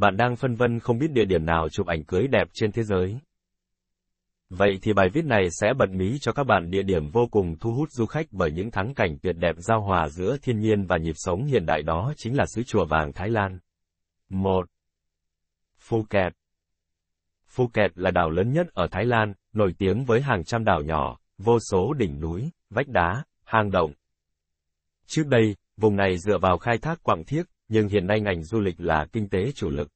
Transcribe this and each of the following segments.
Bạn đang phân vân không biết địa điểm nào chụp ảnh cưới đẹp trên thế giới. Vậy thì bài viết này sẽ bật mí cho các bạn địa điểm vô cùng thu hút du khách bởi những thắng cảnh tuyệt đẹp giao hòa giữa thiên nhiên và nhịp sống hiện đại đó chính là xứ chùa vàng Thái Lan. 1. Phuket Phuket là đảo lớn nhất ở Thái Lan, nổi tiếng với hàng trăm đảo nhỏ, vô số đỉnh núi, vách đá, hang động. Trước đây, vùng này dựa vào khai thác quặng thiếc, nhưng hiện nay ngành du lịch là kinh tế chủ lực.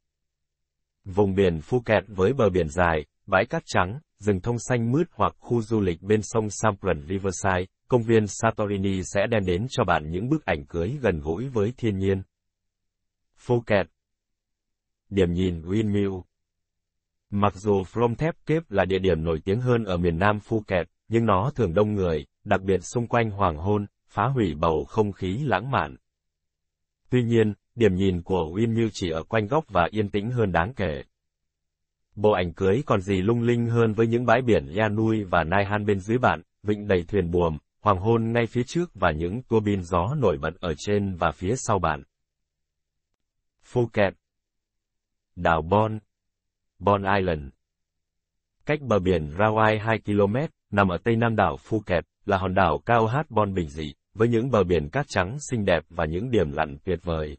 Vùng biển Phuket với bờ biển dài, bãi cát trắng, rừng thông xanh mướt hoặc khu du lịch bên sông Sampran Riverside, công viên Santorini sẽ đem đến cho bạn những bức ảnh cưới gần gũi với thiên nhiên. Phuket Điểm nhìn Windmill Mặc dù Phnom Thep Cape là địa điểm nổi tiếng hơn ở miền nam Phuket, nhưng nó thường đông người, đặc biệt xung quanh hoàng hôn, phá hủy bầu không khí lãng mạn. Tuy nhiên, điểm nhìn của Windmill chỉ ở quanh góc và yên tĩnh hơn đáng kể. Bộ ảnh cưới còn gì lung linh hơn với những bãi biển Yanui và Naihan bên dưới bạn, vịnh đầy thuyền buồm, hoàng hôn ngay phía trước và những tua bin gió nổi bật ở trên và phía sau bạn. Phuket Đảo Bon Bon Island Cách bờ biển Rawai 2 km, nằm ở tây nam đảo Phuket, là hòn đảo cao hát Bon bình dị, với những bờ biển cát trắng xinh đẹp và những điểm lặn tuyệt vời.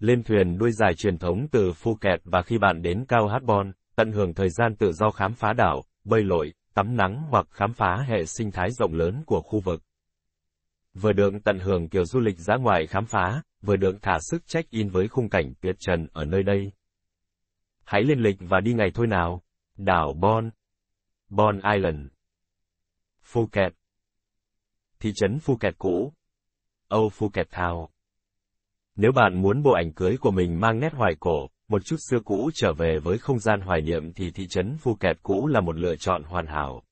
Lên thuyền đuôi dài truyền thống từ Phuket và khi bạn đến Cao Hát Bon, tận hưởng thời gian tự do khám phá đảo, bơi lội, tắm nắng hoặc khám phá hệ sinh thái rộng lớn của khu vực. Vừa được tận hưởng kiểu du lịch giã ngoại khám phá, vừa được thả sức check-in với khung cảnh tuyệt trần ở nơi đây. Hãy lên lịch và đi ngày thôi nào. Đảo Bon. Bon Island. Phuket. Thị trấn Phuket cũ. Âu Phuket Town. Nếu bạn muốn bộ ảnh cưới của mình mang nét hoài cổ, một chút xưa cũ trở về với không gian hoài niệm thì thị trấn Phuket cũ là một lựa chọn hoàn hảo.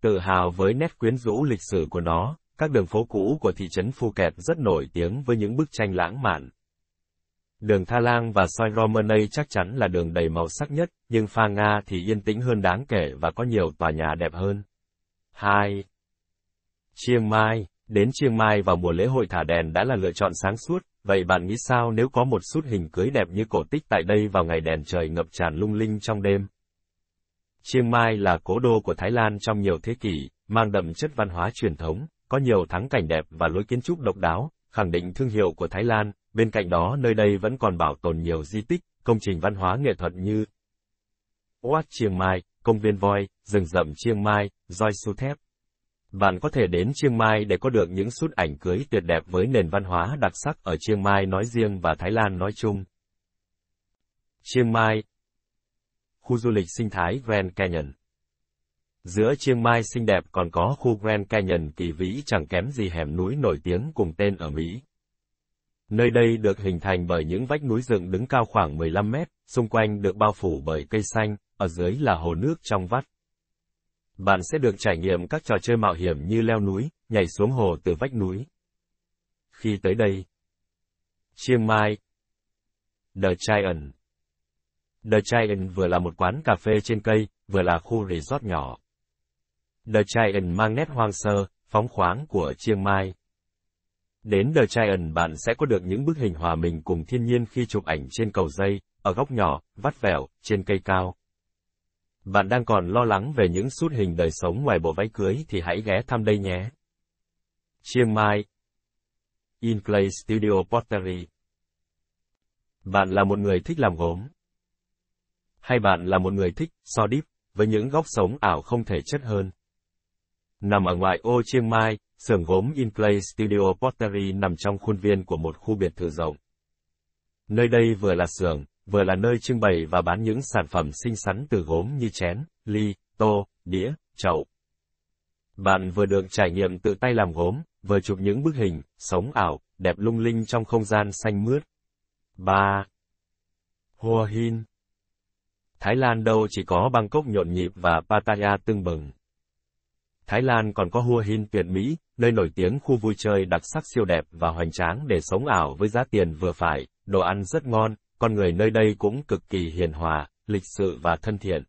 Tự hào với nét quyến rũ lịch sử của nó, các đường phố cũ của thị trấn Phuket rất nổi tiếng với những bức tranh lãng mạn. Đường Tha Lang và Soi Romanay chắc chắn là đường đầy màu sắc nhất, nhưng Pha Nga thì yên tĩnh hơn đáng kể và có nhiều tòa nhà đẹp hơn. 2. Chiang Mai Đến Chiang Mai vào mùa lễ hội thả đèn đã là lựa chọn sáng suốt, vậy bạn nghĩ sao nếu có một sút hình cưới đẹp như cổ tích tại đây vào ngày đèn trời ngập tràn lung linh trong đêm? Chiang Mai là cố đô của Thái Lan trong nhiều thế kỷ, mang đậm chất văn hóa truyền thống, có nhiều thắng cảnh đẹp và lối kiến trúc độc đáo, khẳng định thương hiệu của Thái Lan, bên cạnh đó nơi đây vẫn còn bảo tồn nhiều di tích, công trình văn hóa nghệ thuật như Wat Chiang Mai, công viên voi, rừng rậm Chiang Mai, roi Su Thép. Bạn có thể đến Chiang Mai để có được những sút ảnh cưới tuyệt đẹp với nền văn hóa đặc sắc ở Chiang Mai nói riêng và Thái Lan nói chung. Chiang Mai Khu du lịch sinh thái Grand Canyon Giữa Chiang Mai xinh đẹp còn có khu Grand Canyon kỳ vĩ chẳng kém gì hẻm núi nổi tiếng cùng tên ở Mỹ. Nơi đây được hình thành bởi những vách núi dựng đứng cao khoảng 15 mét, xung quanh được bao phủ bởi cây xanh, ở dưới là hồ nước trong vắt. Bạn sẽ được trải nghiệm các trò chơi mạo hiểm như leo núi, nhảy xuống hồ từ vách núi. Khi tới đây, Chiang Mai The Giant The Giant vừa là một quán cà phê trên cây, vừa là khu resort nhỏ. The Giant mang nét hoang sơ, phóng khoáng của Chiang Mai. Đến The Giant bạn sẽ có được những bức hình hòa mình cùng thiên nhiên khi chụp ảnh trên cầu dây, ở góc nhỏ, vắt vẻo, trên cây cao. Bạn đang còn lo lắng về những sút hình đời sống ngoài bộ váy cưới thì hãy ghé thăm đây nhé. Chiang Mai Inclay Studio Pottery Bạn là một người thích làm gốm? Hay bạn là một người thích so deep, với những góc sống ảo không thể chất hơn? Nằm ở ngoại ô Chiang Mai, xưởng gốm Inclay Studio Pottery nằm trong khuôn viên của một khu biệt thự rộng. Nơi đây vừa là xưởng, vừa là nơi trưng bày và bán những sản phẩm xinh xắn từ gốm như chén, ly, tô, đĩa, chậu. Bạn vừa được trải nghiệm tự tay làm gốm, vừa chụp những bức hình, sống ảo, đẹp lung linh trong không gian xanh mướt. 3. Hua Hin Thái Lan đâu chỉ có Bangkok nhộn nhịp và Pattaya tưng bừng. Thái Lan còn có Hua Hin tuyệt mỹ, nơi nổi tiếng khu vui chơi đặc sắc siêu đẹp và hoành tráng để sống ảo với giá tiền vừa phải, đồ ăn rất ngon, con người nơi đây cũng cực kỳ hiền hòa, lịch sự và thân thiện.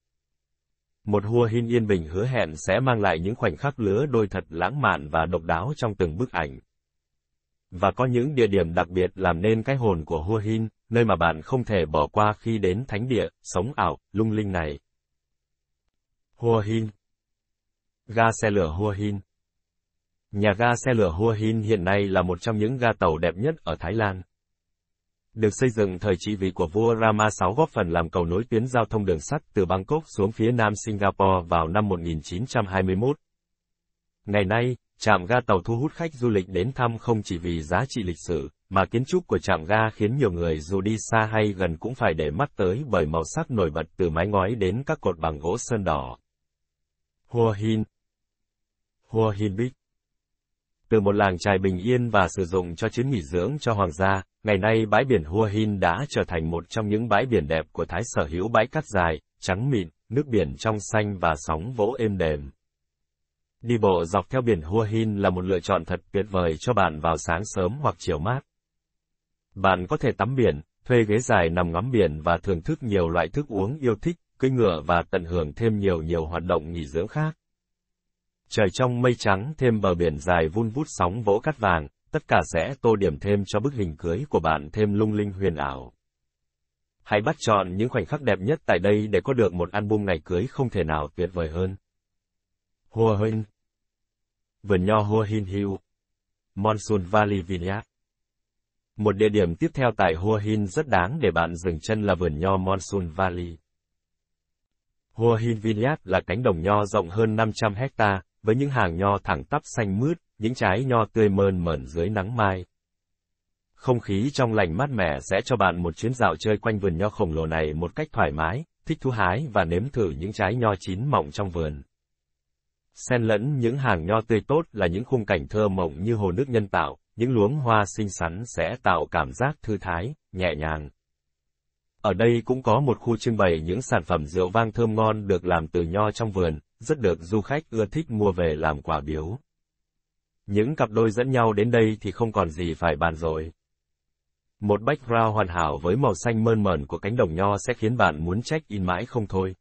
Một Hua Hin yên bình hứa hẹn sẽ mang lại những khoảnh khắc lứa đôi thật lãng mạn và độc đáo trong từng bức ảnh. Và có những địa điểm đặc biệt làm nên cái hồn của Hua Hin, nơi mà bạn không thể bỏ qua khi đến thánh địa, sống ảo, lung linh này. Hua Hin Ga xe lửa Hua Hin Nhà ga xe lửa Hua Hin hiện nay là một trong những ga tàu đẹp nhất ở Thái Lan. Được xây dựng thời trị vì của vua Rama VI góp phần làm cầu nối tuyến giao thông đường sắt từ Bangkok xuống phía nam Singapore vào năm 1921. Ngày nay, trạm ga tàu thu hút khách du lịch đến thăm không chỉ vì giá trị lịch sử, mà kiến trúc của trạm ga khiến nhiều người dù đi xa hay gần cũng phải để mắt tới bởi màu sắc nổi bật từ mái ngói đến các cột bằng gỗ sơn đỏ. Hua Hin Hua Hin Bích Từ một làng trài bình yên và sử dụng cho chuyến nghỉ dưỡng cho hoàng gia, ngày nay bãi biển Hua Hin đã trở thành một trong những bãi biển đẹp của Thái sở hữu bãi cát dài, trắng mịn, nước biển trong xanh và sóng vỗ êm đềm. Đi bộ dọc theo biển Hua Hin là một lựa chọn thật tuyệt vời cho bạn vào sáng sớm hoặc chiều mát. Bạn có thể tắm biển, thuê ghế dài nằm ngắm biển và thưởng thức nhiều loại thức uống yêu thích, cưỡi ngựa và tận hưởng thêm nhiều nhiều hoạt động nghỉ dưỡng khác. Trời trong mây trắng thêm bờ biển dài vun vút sóng vỗ cát vàng, tất cả sẽ tô điểm thêm cho bức hình cưới của bạn thêm lung linh huyền ảo. Hãy bắt chọn những khoảnh khắc đẹp nhất tại đây để có được một album ngày cưới không thể nào tuyệt vời hơn. Hua Hin Vườn nho Hua Hin Hill Monsoon Valley Vineyard Một địa điểm tiếp theo tại Hua Hin rất đáng để bạn dừng chân là vườn nho Monsoon Valley. Hua Hin Vineyard là cánh đồng nho rộng hơn 500 hecta, với những hàng nho thẳng tắp xanh mướt, những trái nho tươi mơn mởn dưới nắng mai. Không khí trong lành mát mẻ sẽ cho bạn một chuyến dạo chơi quanh vườn nho khổng lồ này một cách thoải mái, thích thú hái và nếm thử những trái nho chín mọng trong vườn. Xen lẫn những hàng nho tươi tốt là những khung cảnh thơ mộng như hồ nước nhân tạo, những luống hoa xinh xắn sẽ tạo cảm giác thư thái, nhẹ nhàng. Ở đây cũng có một khu trưng bày những sản phẩm rượu vang thơm ngon được làm từ nho trong vườn, rất được du khách ưa thích mua về làm quà biếu. Những cặp đôi dẫn nhau đến đây thì không còn gì phải bàn rồi. Một background hoàn hảo với màu xanh mơn mởn của cánh đồng nho sẽ khiến bạn muốn check in mãi không thôi.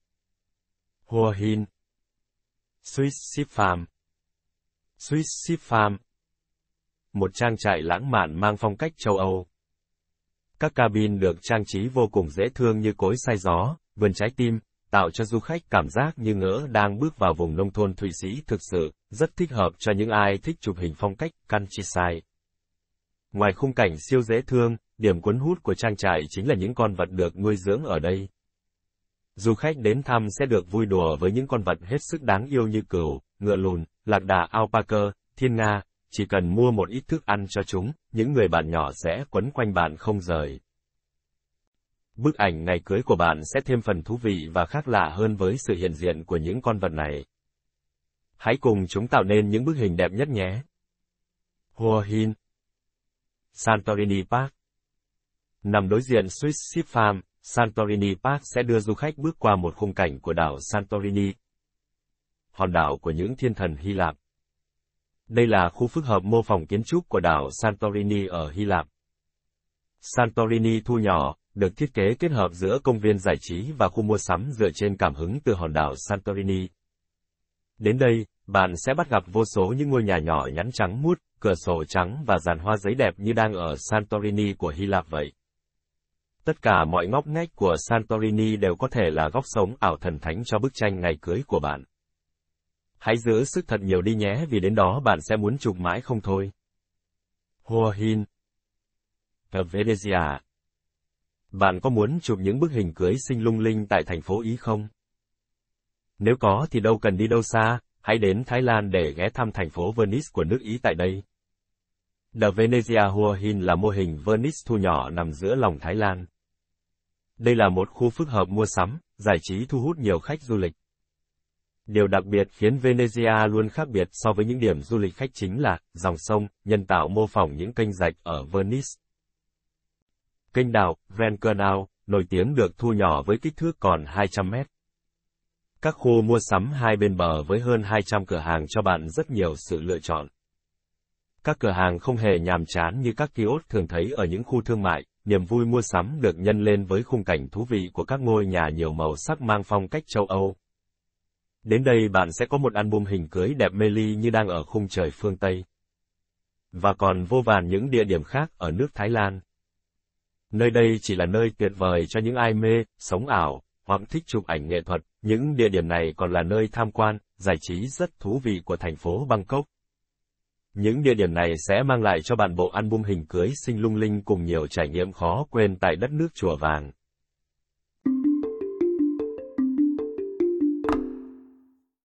Hua Hin Swiss Ship Farm Swiss Ship Farm Một trang trại lãng mạn mang phong cách châu Âu. Các cabin được trang trí vô cùng dễ thương như cối xay gió, vườn trái tim, tạo cho du khách cảm giác như ngỡ đang bước vào vùng nông thôn Thụy Sĩ thực sự, rất thích hợp cho những ai thích chụp hình phong cách countryside. Ngoài khung cảnh siêu dễ thương, điểm cuốn hút của trang trại chính là những con vật được nuôi dưỡng ở đây. Du khách đến thăm sẽ được vui đùa với những con vật hết sức đáng yêu như cừu, ngựa lùn, lạc đà alpaca, thiên nga, chỉ cần mua một ít thức ăn cho chúng, những người bạn nhỏ sẽ quấn quanh bạn không rời. Bức ảnh ngày cưới của bạn sẽ thêm phần thú vị và khác lạ hơn với sự hiện diện của những con vật này. Hãy cùng chúng tạo nên những bức hình đẹp nhất nhé. Hua Hin Santorini Park Nằm đối diện Swiss Ship Farm, Santorini Park sẽ đưa du khách bước qua một khung cảnh của đảo Santorini, hòn đảo của những thiên thần Hy Lạp. Đây là khu phức hợp mô phỏng kiến trúc của đảo Santorini ở Hy Lạp. Santorini thu nhỏ, được thiết kế kết hợp giữa công viên giải trí và khu mua sắm dựa trên cảm hứng từ hòn đảo Santorini. Đến đây, bạn sẽ bắt gặp vô số những ngôi nhà nhỏ nhắn trắng mút, cửa sổ trắng và dàn hoa giấy đẹp như đang ở Santorini của Hy Lạp vậy. Tất cả mọi ngóc ngách của Santorini đều có thể là góc sống ảo thần thánh cho bức tranh ngày cưới của bạn. Hãy giữ sức thật nhiều đi nhé vì đến đó bạn sẽ muốn chụp mãi không thôi. Hua Hin The Venezia Bạn có muốn chụp những bức hình cưới xinh lung linh tại thành phố Ý không? Nếu có thì đâu cần đi đâu xa, hãy đến Thái Lan để ghé thăm thành phố Venice của nước Ý tại đây. The Venezia Hua Hin là mô hình Venice thu nhỏ nằm giữa lòng Thái Lan. Đây là một khu phức hợp mua sắm, giải trí thu hút nhiều khách du lịch. Điều đặc biệt khiến Venezia luôn khác biệt so với những điểm du lịch khách chính là dòng sông, nhân tạo mô phỏng những kênh rạch ở Venice. Kênh đào, Grand Canal, nổi tiếng được thu nhỏ với kích thước còn 200 mét. Các khu mua sắm hai bên bờ với hơn 200 cửa hàng cho bạn rất nhiều sự lựa chọn. Các cửa hàng không hề nhàm chán như các kiosk thường thấy ở những khu thương mại, niềm vui mua sắm được nhân lên với khung cảnh thú vị của các ngôi nhà nhiều màu sắc mang phong cách châu Âu. Đến đây bạn sẽ có một album hình cưới đẹp mê ly như đang ở khung trời phương Tây. Và còn vô vàn những địa điểm khác ở nước Thái Lan. Nơi đây chỉ là nơi tuyệt vời cho những ai mê, sống ảo, hoặc thích chụp ảnh nghệ thuật. Những địa điểm này còn là nơi tham quan, giải trí rất thú vị của thành phố Bangkok. Những địa điểm này sẽ mang lại cho bạn bộ album hình cưới xinh lung linh cùng nhiều trải nghiệm khó quên tại đất nước chùa vàng.